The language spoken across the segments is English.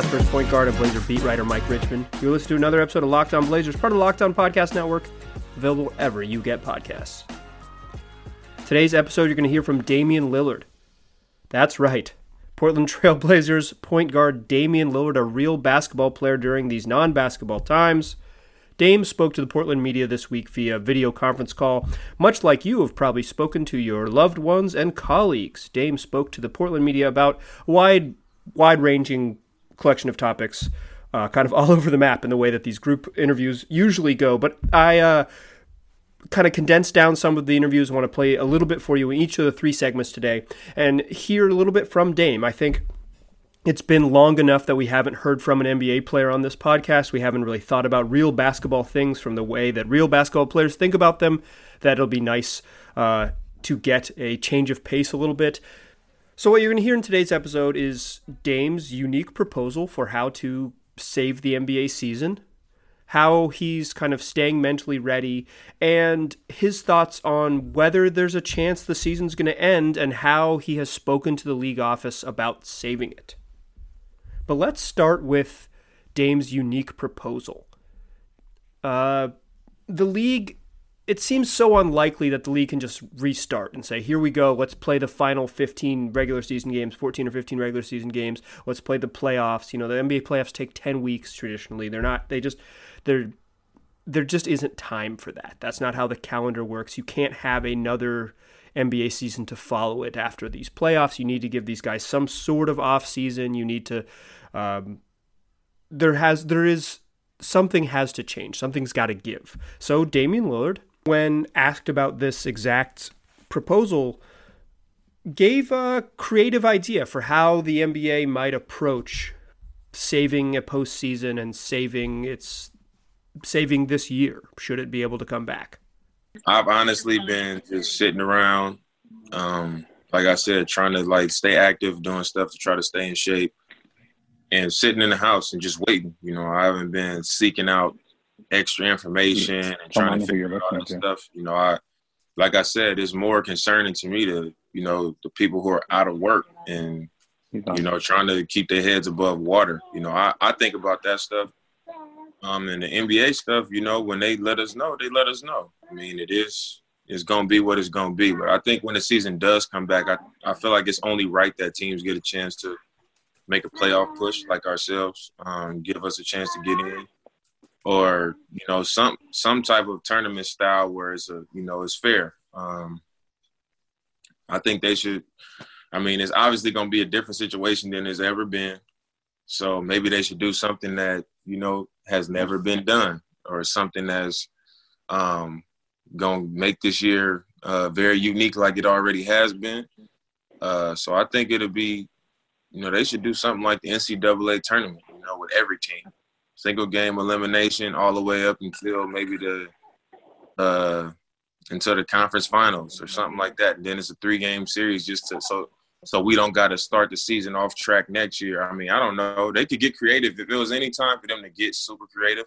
Casper's point guard and Blazer beat writer Mike Richman. You're listening to another episode of Locked On Blazers, part of the Locked On Podcast Network, available wherever you get podcasts. Today's episode, you're going to hear from Damian Lillard. That's right. Portland Trailblazers point guard Damian Lillard, a real basketball player during these non basketball times. Dame spoke to the Portland media this week via video conference call. Much like you have probably spoken to your loved ones and colleagues, Dame spoke to the Portland media about wide, wide-ranging collection of topics, uh, kind of all over the map in the way that these group interviews usually go. But I uh, kind of condensed down some of the interviews. I want to play a little bit for you in each of the three segments today and hear a little bit from Dame. I think it's been long enough that we haven't heard from an NBA player on this podcast. We haven't really thought about real basketball things from the way that real basketball players think about them. That it'll be nice uh, to get a change of pace a little bit. So, what you're going to hear in today's episode is Dame's unique proposal for how to save the NBA season, how he's kind of staying mentally ready, and his thoughts on whether there's a chance the season's going to end and how he has spoken to the league office about saving it. But let's start with Dame's unique proposal. Uh, the league, it seems so unlikely that the league can just restart and say, here we go, let's play the final 15 regular season games, 14 or 15 regular season games, let's play the playoffs. You know, the NBA playoffs take 10 weeks traditionally. They're not, they just, they're, there just isn't time for that. That's not how the calendar works. You can't have another NBA season to follow it after these playoffs. You need to give these guys some sort of off season. You need to um, there has there is something has to change. Something's got to give. So Damian Lillard, when asked about this exact proposal, gave a creative idea for how the NBA might approach saving a postseason and saving its saving this year should it be able to come back. I've honestly been just sitting around, um, like I said, trying to like stay active, doing stuff to try to stay in shape and sitting in the house and just waiting. You know, I haven't been seeking out extra information and trying to figure out all that stuff. You know, I like I said, it's more concerning to me to you know the people who are out of work and you know trying to keep their heads above water. You know, I, I think about that stuff. Um, and the NBA stuff, you know, when they let us know, they let us know. I mean, it is it's gonna be what it's gonna be. But I think when the season does come back, I, I feel like it's only right that teams get a chance to make a playoff push like ourselves, um, give us a chance to get in, or you know some some type of tournament style where it's a you know it's fair. Um, I think they should. I mean, it's obviously going to be a different situation than it's ever been. So maybe they should do something that you know has never been done, or something that's um, going to make this year uh, very unique, like it already has been. Uh, so I think it'll be you know, they should do something like the NCAA tournament, you know, with every team. Single game elimination all the way up until maybe the uh until the conference finals or something like that. And then it's a three game series just to so so we don't gotta start the season off track next year. I mean, I don't know. They could get creative if it was any time for them to get super creative.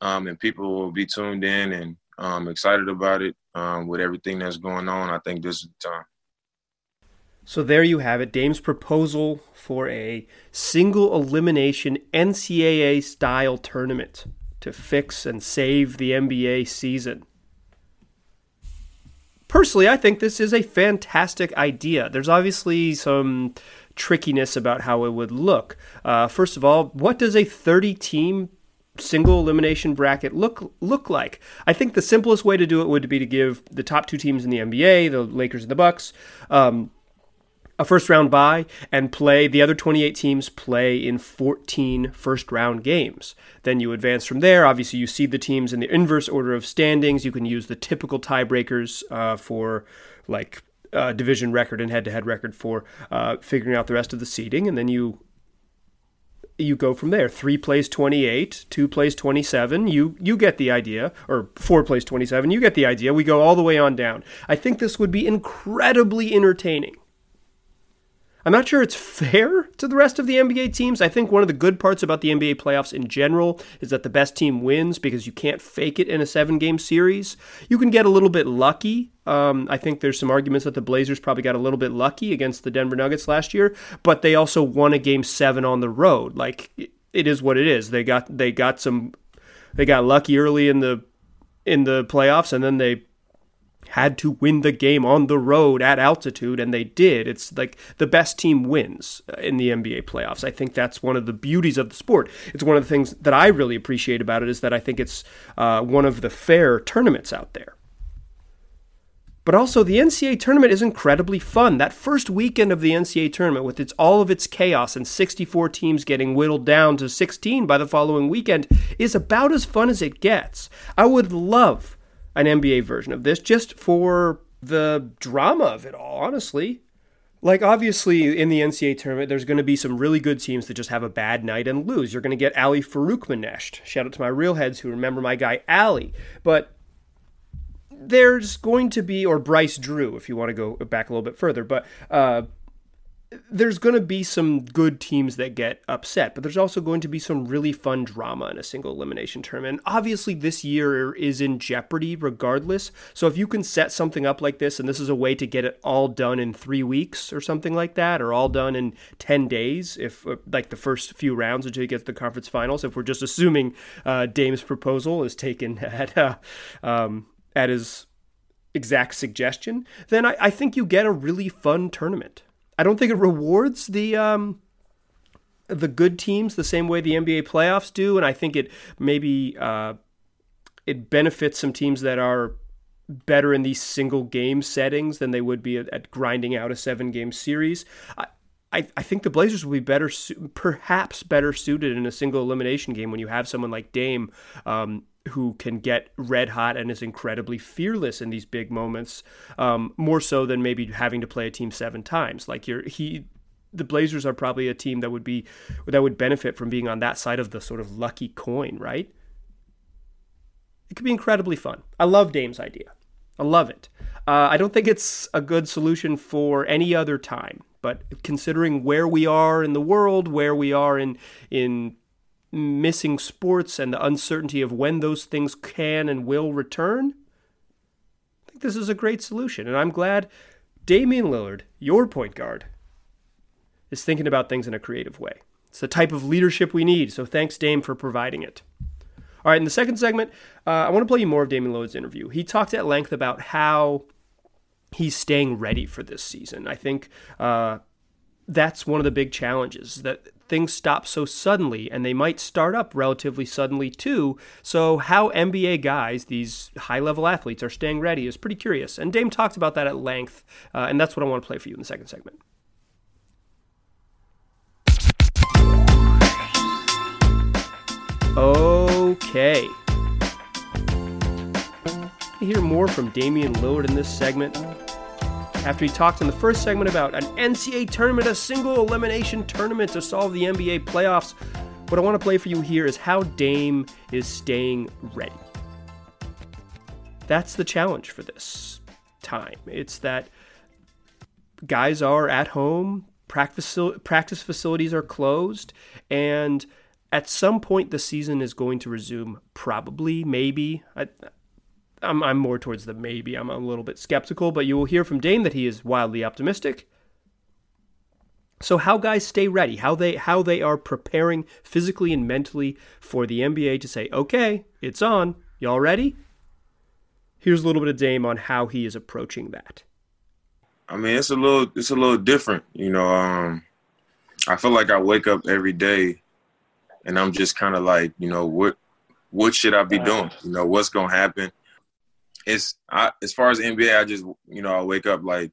Um, and people will be tuned in and um, excited about it um, with everything that's going on. I think this is the time. So there you have it Dame's proposal for a single elimination NCAA style tournament to fix and save the NBA season. Personally, I think this is a fantastic idea. There's obviously some trickiness about how it would look. Uh, first of all, what does a 30 team single elimination bracket look look like? I think the simplest way to do it would be to give the top two teams in the NBA, the Lakers and the Bucks, um, a first round bye and play the other 28 teams play in 14 first round games. Then you advance from there. Obviously, you see the teams in the inverse order of standings. You can use the typical tiebreakers uh, for like uh, division record and head to head record for uh, figuring out the rest of the seeding, and then you you go from there. Three plays 28, two plays 27. You you get the idea, or four plays 27. You get the idea. We go all the way on down. I think this would be incredibly entertaining. I'm not sure it's fair to the rest of the NBA teams. I think one of the good parts about the NBA playoffs in general is that the best team wins because you can't fake it in a seven game series. You can get a little bit lucky. Um, I think there's some arguments that the Blazers probably got a little bit lucky against the Denver Nuggets last year, but they also won a game seven on the road. Like it is what it is. They got they got some they got lucky early in the in the playoffs and then they had to win the game on the road at altitude, and they did. It's like the best team wins in the NBA playoffs. I think that's one of the beauties of the sport. It's one of the things that I really appreciate about it is that I think it's uh, one of the fair tournaments out there. But also, the NCAA tournament is incredibly fun. That first weekend of the NCAA tournament, with its all of its chaos and 64 teams getting whittled down to 16 by the following weekend, is about as fun as it gets. I would love an NBA version of this just for the drama of it all, honestly. Like, obviously, in the NCAA tournament, there's going to be some really good teams that just have a bad night and lose. You're going to get Ali Farokhmanesh. Shout out to my real heads who remember my guy Ali. But there's going to be, or Bryce Drew, if you want to go back a little bit further. But uh, there's going to be some good teams that get upset, but there's also going to be some really fun drama in a single elimination tournament. Obviously, this year is in jeopardy regardless. So if you can set something up like this, and this is a way to get it all done in three weeks or something like that, or all done in 10 days, if uh, like the first few rounds until you get to the conference finals, if we're just assuming uh, Dame's proposal is taken at, uh, um, at his exact suggestion, then I, I think you get a really fun tournament. I don't think it rewards the um, the good teams the same way the NBA playoffs do, and I think it maybe uh, it benefits some teams that are better in these single game settings than they would be at, at grinding out a seven game series. I, I, I think the Blazers will be better, perhaps better suited in a single elimination game when you have someone like Dame um, who can get red hot and is incredibly fearless in these big moments, um, more so than maybe having to play a team seven times. Like you're he, the Blazers are probably a team that would be that would benefit from being on that side of the sort of lucky coin, right? It could be incredibly fun. I love Dame's idea. I love it. Uh, I don't think it's a good solution for any other time, but considering where we are in the world, where we are in in missing sports and the uncertainty of when those things can and will return, I think this is a great solution. And I'm glad Damian Lillard, your point guard, is thinking about things in a creative way. It's the type of leadership we need. So thanks, Dame, for providing it. All right, in the second segment, uh, I want to play you more of Damian Lillard's interview. He talked at length about how he's staying ready for this season. I think uh, that's one of the big challenges that things stop so suddenly and they might start up relatively suddenly too. So, how NBA guys, these high level athletes, are staying ready is pretty curious. And Dame talked about that at length, uh, and that's what I want to play for you in the second segment. Okay. hear more from Damian Lillard in this segment after he talked in the first segment about an NCAA tournament, a single elimination tournament to solve the NBA playoffs. What I want to play for you here is how Dame is staying ready. That's the challenge for this time. It's that guys are at home, practice practice facilities are closed, and at some point the season is going to resume. Probably, maybe. I, I'm, I'm more towards the maybe. I'm a little bit skeptical, but you will hear from Dame that he is wildly optimistic. So how guys stay ready, how they how they are preparing physically and mentally for the NBA to say, "Okay, it's on. Y'all ready?" Here's a little bit of Dame on how he is approaching that. I mean, it's a little it's a little different, you know. Um, I feel like I wake up every day, and I'm just kind of like, you know, what what should I be doing? You know, what's gonna happen? It's I, as far as NBA, I just you know I wake up like,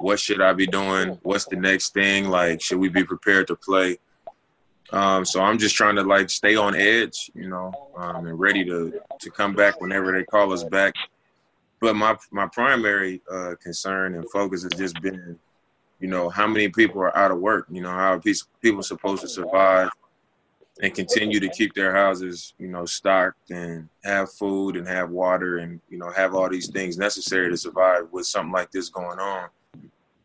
what should I be doing? What's the next thing? Like, should we be prepared to play? Um, so I'm just trying to like stay on edge, you know, um, and ready to to come back whenever they call us back. But my my primary uh, concern and focus has just been, you know, how many people are out of work. You know, how are people supposed to survive and continue to keep their houses, you know, stocked and have food and have water and you know have all these things necessary to survive with something like this going on.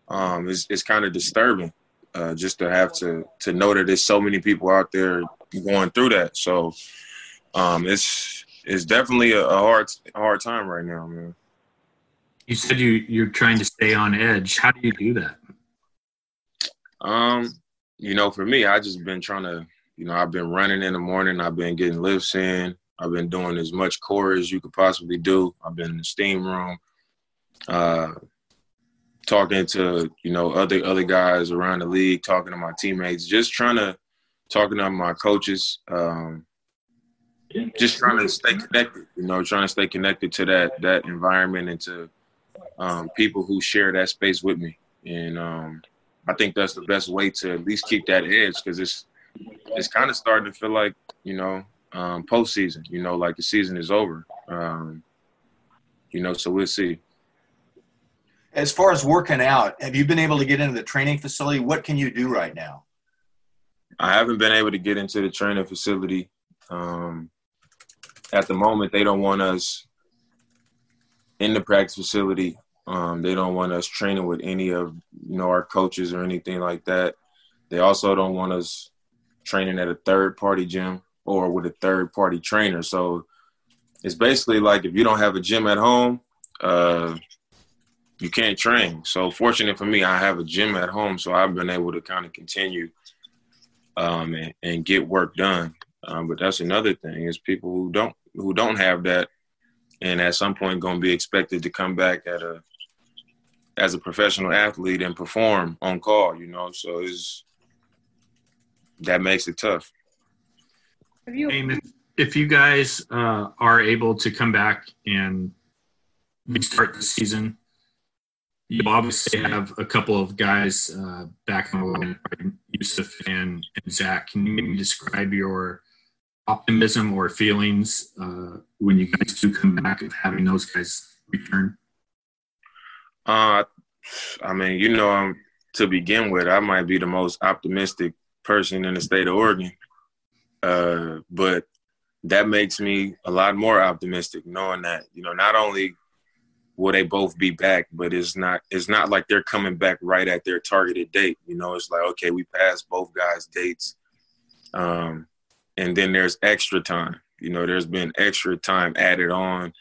Um, it's it's kind of disturbing, uh, just to have to to know that there's so many people out there going through that. So um, it's it's definitely a, a hard hard time right now, man. You said you you're trying to stay on edge. How do you do that? Um, you know, for me, I just been trying to, you know, I've been running in the morning. I've been getting lifts in. I've been doing as much core as you could possibly do. I've been in the steam room, uh, talking to you know other other guys around the league, talking to my teammates, just trying to talking to my coaches, um, just trying to stay connected. You know, trying to stay connected to that that environment and to um, people who share that space with me. And um, I think that's the best way to at least keep that edge because it's it's kind of starting to feel like you know um, postseason. You know, like the season is over. Um, you know, so we'll see. As far as working out, have you been able to get into the training facility? What can you do right now? I haven't been able to get into the training facility. Um, at the moment, they don't want us in the practice facility. Um, they don't want us training with any of you know our coaches or anything like that. They also don't want us training at a third party gym or with a third party trainer. So it's basically like if you don't have a gym at home, uh, you can't train. So fortunate for me, I have a gym at home, so I've been able to kind of continue um, and, and, get work done. Um, but that's another thing is people who don't who don't have that, and at some point going to be expected to come back at a as a professional athlete and perform on call. You know, so is that makes it tough. Have you? If, if you guys uh, are able to come back and restart the season, you obviously have a couple of guys uh, back on the line, Jusuf and, and, Zach. Can you maybe describe your optimism or feelings uh, when you guys do come back of having those guys return? Uh, I mean, you know, um, to begin with, I might be the most optimistic person in the state of Oregon. Uh, but that makes me a lot more optimistic knowing that you know not only will they both be back but it's not it's not like they're coming back right at their targeted date. You know it's like okay we passed both guys dates um, and then there's extra time. You know there's been extra time added on.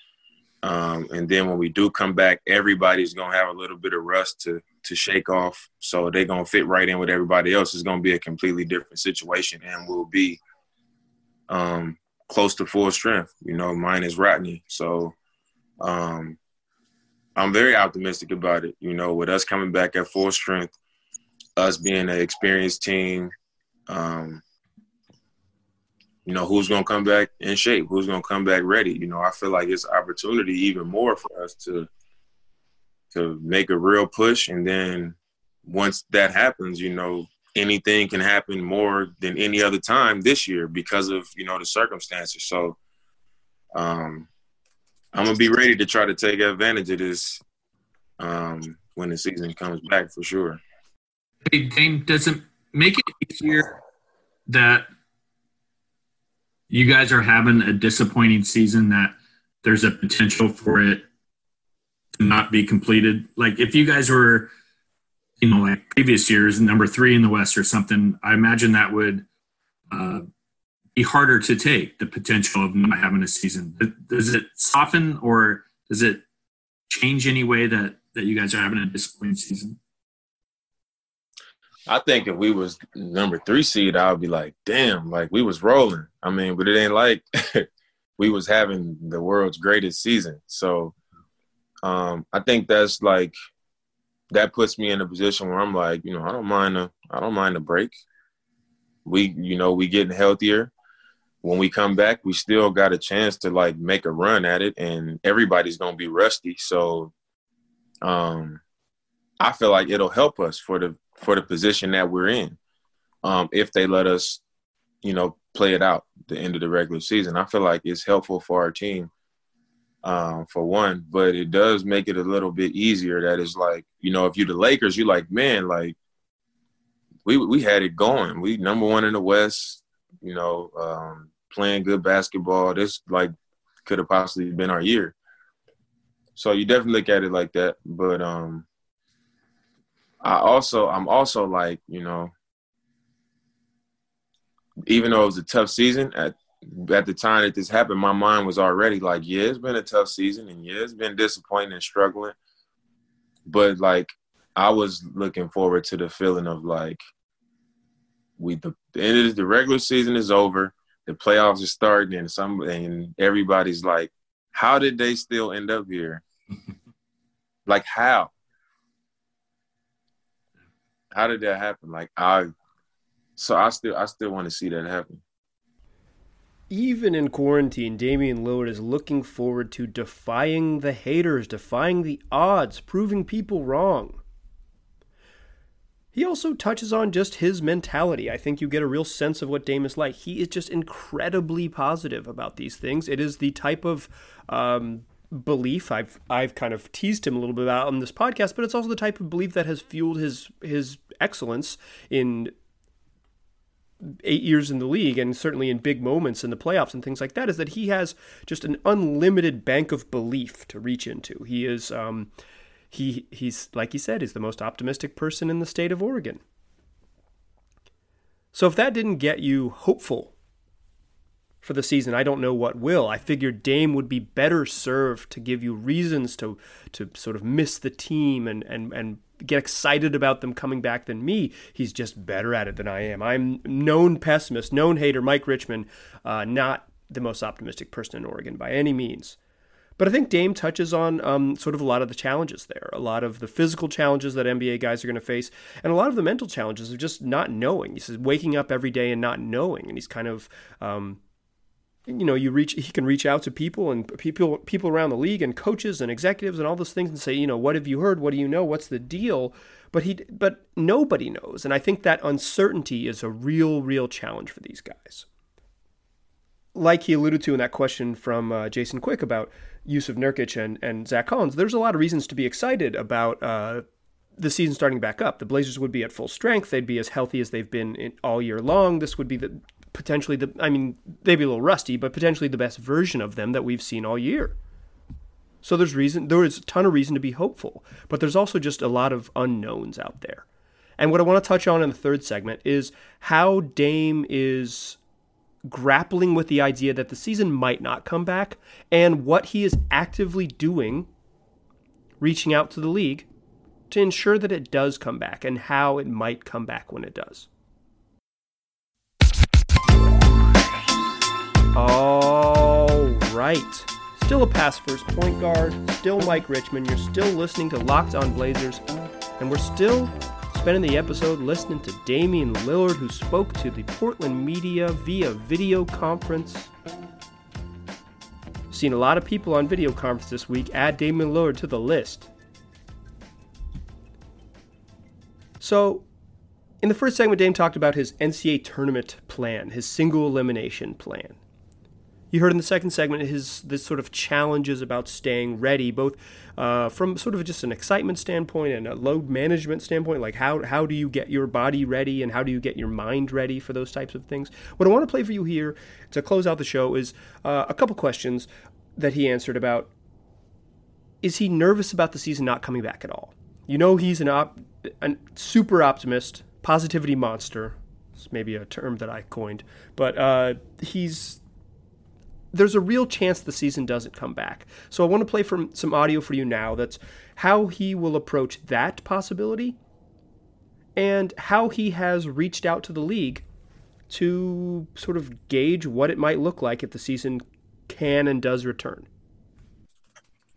Um, and then when we do come back everybody's gonna have a little bit of rust to to shake off so they're gonna fit right in with everybody else it's gonna be a completely different situation and we'll be um, close to full strength. You know, mine is Rodney. So um, I'm very optimistic about it. You know, with us coming back at full strength, us being an experienced team, um, you know, who's going to come back in shape? Who's going to come back ready? You know, I feel like it's opportunity even more for us to to make a real push, and then once that happens, you know, anything can happen more than any other time this year because of you know the circumstances. So um, I'm gonna be ready to try to take advantage of this um, when the season comes back for sure. Hey, Dame, does it make it easier that you guys are having a disappointing season that there's a potential for it to not be completed? Like if you guys were you know, like previous years, number three in the West or something, I imagine that would uh, be harder to take the potential of not having a season. Does it soften or does it change any way that, that you guys are having a disappointing season? I think if we was number three seed, I would be like, damn, like we was rolling. I mean, but it ain't like we was having the world's greatest season. So um, I think that's like – that puts me in a position where I'm like, you know, I don't mind a, I don't mind a break. We, you know, we getting healthier. When we come back, we still got a chance to like make a run at it, and everybody's gonna be rusty. So, um, I feel like it'll help us for the for the position that we're in, um, if they let us, you know, play it out the end of the regular season. I feel like it's helpful for our team um, for one, but it does make it a little bit easier. That is like, you know, if you're the Lakers, you're like, man, like we we had it going. We number one in the West, you know, um, playing good basketball. This like could have possibly been our year. So you definitely look at it like that. But um, I also I'm also like you know, even though it was a tough season at at the time that this happened, my mind was already like, yeah, it's been a tough season, and yeah, it's been disappointing and struggling. But like, I was looking forward to the feeling of like, we the, the end of the regular season is over, the playoffs are starting, and some and everybody's like, how did they still end up here? like how? How did that happen? Like I, so I still I still want to see that happen. Even in quarantine, Damian Lillard is looking forward to defying the haters, defying the odds, proving people wrong. He also touches on just his mentality. I think you get a real sense of what Dame is like. He is just incredibly positive about these things. It is the type of um, belief I've I've kind of teased him a little bit about on this podcast, but it's also the type of belief that has fueled his his excellence in eight years in the league and certainly in big moments in the playoffs and things like that is that he has just an unlimited bank of belief to reach into. He is um, he he's like he said, he's the most optimistic person in the state of Oregon. So if that didn't get you hopeful for the season, I don't know what will. I figured Dame would be better served to give you reasons to to sort of miss the team and and and get excited about them coming back than me. He's just better at it than I am. I'm known pessimist, known hater, Mike Richman, uh, not the most optimistic person in Oregon by any means. But I think Dame touches on um, sort of a lot of the challenges there, a lot of the physical challenges that NBA guys are going to face, and a lot of the mental challenges of just not knowing. He says waking up every day and not knowing, and he's kind of um, you know you reach he can reach out to people and people people around the league and coaches and executives and all those things and say you know what have you heard what do you know what's the deal but he but nobody knows and i think that uncertainty is a real real challenge for these guys like he alluded to in that question from uh, Jason Quick about Jusuf Nurkic and, and Zach Collins, there's a lot of reasons to be excited about uh, the season starting back up. The Blazers would be at full strength. They'd be as healthy as they've been in, all year long. This would be the potentially the I mean, they'd be a little rusty, but potentially the best version of them that we've seen all year. So there's reason there is a ton of reason to be hopeful, but there's also just a lot of unknowns out there. And what I want to touch on in the third segment is how Dame is grappling with the idea that the season might not come back and what he is actively doing reaching out to the league to ensure that it does come back and how it might come back when it does. All right. Still a pass first point guard, still Mike Richman. You're still listening to Locked on Blazers, and we're still spending the episode listening to Damian Lillard, who spoke to the Portland media via video conference. Seen a lot of people on video conference this week. Add Damian Lillard to the list. So, in the first segment, Dame talked about his NCAA tournament plan, his single elimination plan. You heard in the second segment his this sort of challenges about staying ready, both uh, from sort of just an excitement standpoint and a load management standpoint. Like how how do you get your body ready and how do you get your mind ready for those types of things? What I want to play for you here to close out the show is uh, a couple questions that he answered about. Is he nervous about the season not coming back at all? You know he's an op, a super optimist, positivity monster. It's maybe a term that I coined, but uh, he's there's a real chance the season doesn't come back. So I want to play from some audio for you now that's how he will approach that possibility and how he has reached out to the league to sort of gauge what it might look like if the season can and does return.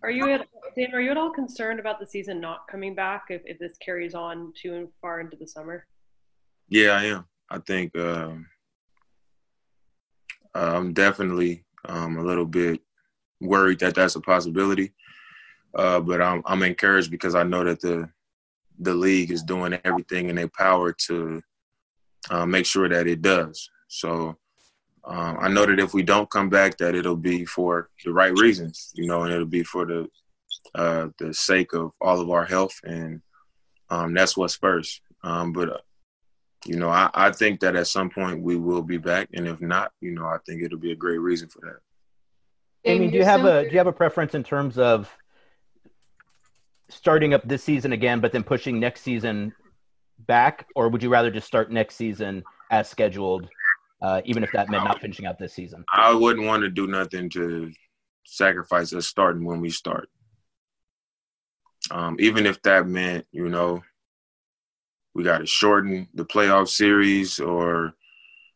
Are you at Dan, are you at all concerned about the season not coming back if, if this carries on too far into the summer? Yeah, I am. I think um, I'm definitely um, a little bit worried that that's a possibility. Uh, but I'm I'm encouraged because I know that the the league is doing everything in their power to uh, make sure that it does. So um, I know that if we don't come back, that it'll be for the right reasons, you know, and it'll be for the uh, the sake of all of our health, and um, that's what's first. Um, but you know, I, I think that at some point we will be back, and if not, you know, I think it'll be a great reason for that. I mean, do you have a do you have a preference in terms of starting up this season again, but then pushing next season back, or would you rather just start next season as scheduled, uh, even if that meant not finishing out this season? I wouldn't want to do nothing to sacrifice us starting when we start. Um, even if that meant, you know, we got to shorten the playoff series or,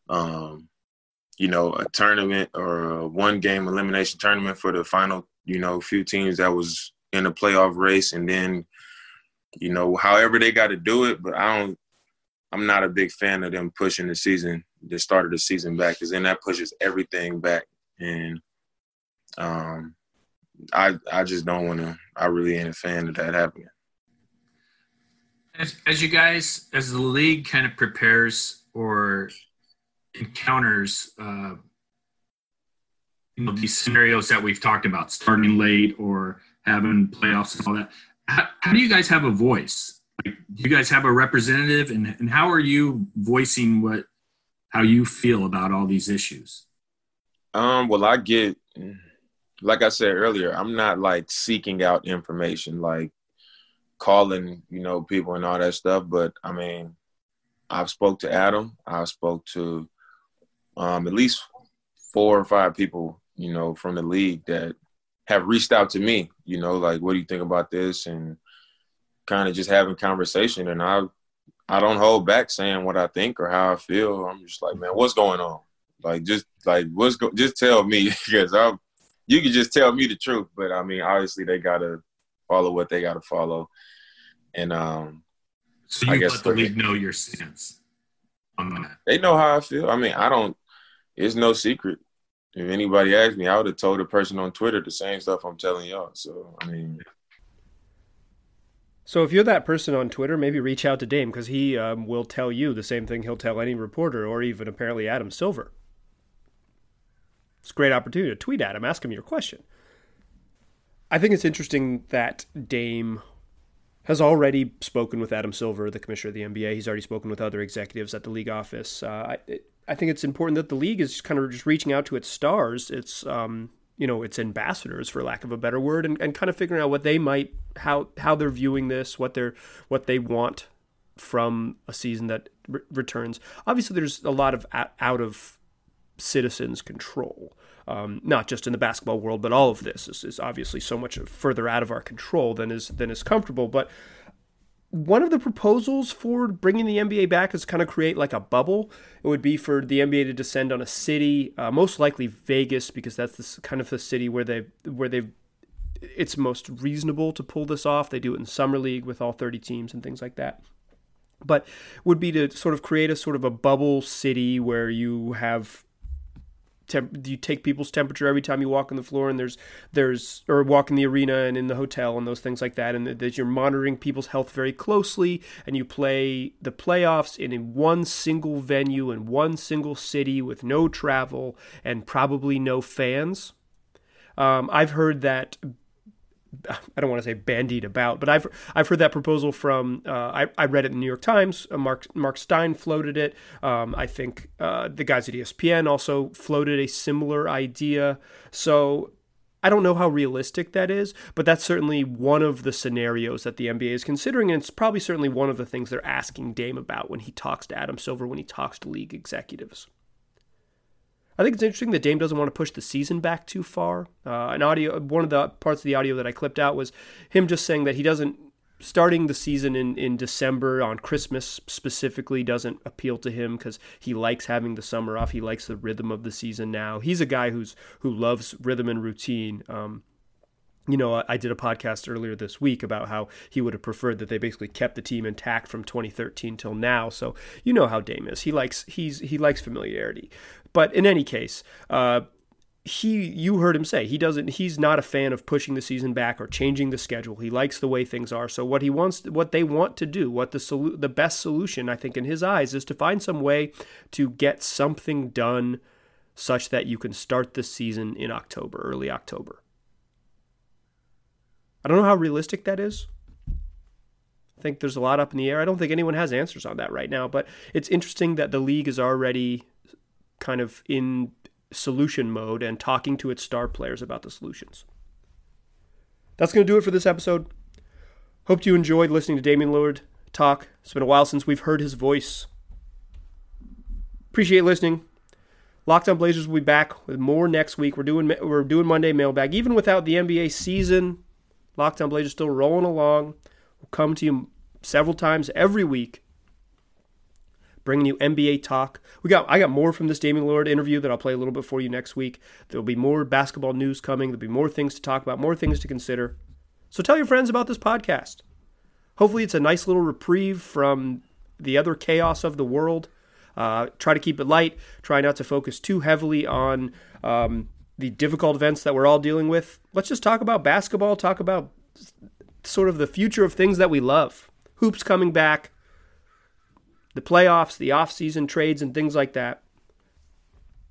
um, you know, a tournament or a one game elimination tournament for the final, you know, few teams that was in the playoff race. And then, you know, however they got to do it. But I don't, I'm not a big fan of them pushing the season, the start of the season back, because then that pushes everything back. And, um, I I just don't want to. I really ain't a fan of that happening. As, as you guys, as the league kind of prepares or encounters, uh, you know, these scenarios that we've talked about, starting late or having playoffs and all that. How, how do you guys have a voice? Like, do you guys have a representative, and, and how are you voicing what how you feel about all these issues? Um, well, I get like I said earlier, I'm not like seeking out information, like calling, you know, people and all that stuff. But I mean, I've spoke to Adam. I spoke to um, at least four or five people, you know, from the league that have reached out to me. You know, like, what do you think about this? And kind of just having conversation. And I, I don't hold back saying what I think or how I feel. I'm just like, man, what's going on? Like, just like, what's go? Just tell me because I'm you can just tell me the truth. But I mean, obviously they gotta follow what they gotta follow. And um so you I guess let the league know your stance on that. They know how I feel. I mean, I don't it's no secret. If anybody asked me, I would have told a person on Twitter the same stuff I'm telling y'all. So I mean so if you're that person on Twitter, maybe reach out to Dame because he um, will tell you the same thing he'll tell any reporter or even apparently Adam Silver. It's a great opportunity to tweet at him, ask him your question. I think it's interesting that Dame has already spoken with Adam Silver, the commissioner of the NBA. He's already spoken with other executives at the league office. Uh, I, I, think it's important that the league is kind of just reaching out to its stars, its um, you know, its ambassadors, for lack of a better word, and, and kind of figuring out what they might how how they're viewing this, what they're what they want from a season that re- returns. Obviously, there's a lot of out of citizens' control. Um, not just in the basketball world, but all of this is, is obviously so much further out of our control than is than is comfortable. But one of the proposals for bringing the NBA back is kind of create like a bubble. It would be for the NBA to descend on a city, uh, most likely Vegas, because that's the, kind of the city where they where they've it's most reasonable to pull this off. They do it in summer league with all 30 teams and things like that but would be to sort of create a sort of a bubble city where you have temp- you take people's temperature every time you walk on the floor and there's there's or walk in the arena and in the hotel and those things like that and that you're monitoring people's health very closely and you play the playoffs in, one single venue in one single city with no travel and probably no fans? Um, I've heard that I don't want to say bandied about, but I've I've heard that proposal from uh, I, I read it in the New York Times. Uh, Marc Marc Stein floated it. Um, I think uh, the guys at ESPN also floated a similar idea. So I don't know how realistic that is, but that's certainly one of the scenarios that the NBA is considering, and it's probably certainly one of the things they're asking Dame about when he talks to Adam Silver, when he talks to league executives. I think it's interesting that Dame doesn't want to push the season back too far. Uh, an audio, one of the parts of the audio that I clipped out was him just saying that he doesn't starting the season in, in December on Christmas specifically doesn't appeal to him because he likes having the summer off. He likes the rhythm of the season now. He's a guy who's who loves rhythm and routine. Um, you know, I did a podcast earlier this week about how he would have preferred that they basically kept the team intact from 2013 till now. So you know how Dame is. He likes he's he likes familiarity. But in any case, uh, he you heard him say he doesn't he's not a fan of pushing the season back or changing the schedule. He likes the way things are. So what he wants what they want to do, what the solu- the best solution I think in his eyes is to find some way to get something done such that you can start the season in October, early October. I don't know how realistic that is. I think there's a lot up in the air. I don't think anyone has answers on that right now, but it's interesting that the league is already kind of in solution mode and talking to its star players about the solutions. That's going to do it for this episode. Hope you enjoyed listening to Damian Lillard talk. It's been a while since we've heard his voice. Appreciate listening. Locked On Blazers will be back with more next week. We're doing we're doing Monday mailbag even without the NBA season. Locked On Blazers still rolling along. We'll come to you several times every week, bringing you NBA talk. We got I got more from this Damian Lillard interview that I'll play a little bit for you next week. There'll be more basketball news coming. There'll be more things to talk about, more things to consider. So tell your friends about this podcast. Hopefully, it's a nice little reprieve from the other chaos of the world. Uh, try to keep it light. Try not to focus too heavily on um, the difficult events that we're all dealing with. Let's just talk about basketball, talk about sort of the future of things that we love. Hoops coming back, the playoffs, the off-season trades, and things like that.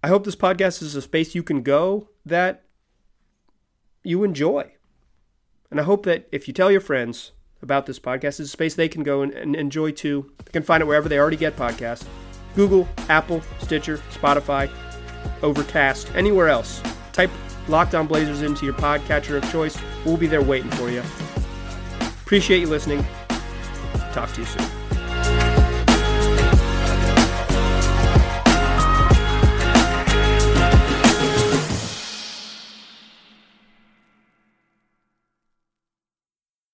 I hope this podcast is a space you can go that you enjoy. And I hope that if you tell your friends about this podcast, it's a space they can go and, and enjoy too. They can find it wherever they already get podcasts Google, Apple, Stitcher, Spotify, Overcast, anywhere else. Type Locked On Blazers into your podcatcher of choice. We'll be there waiting for you. Appreciate you listening. Talk to you soon.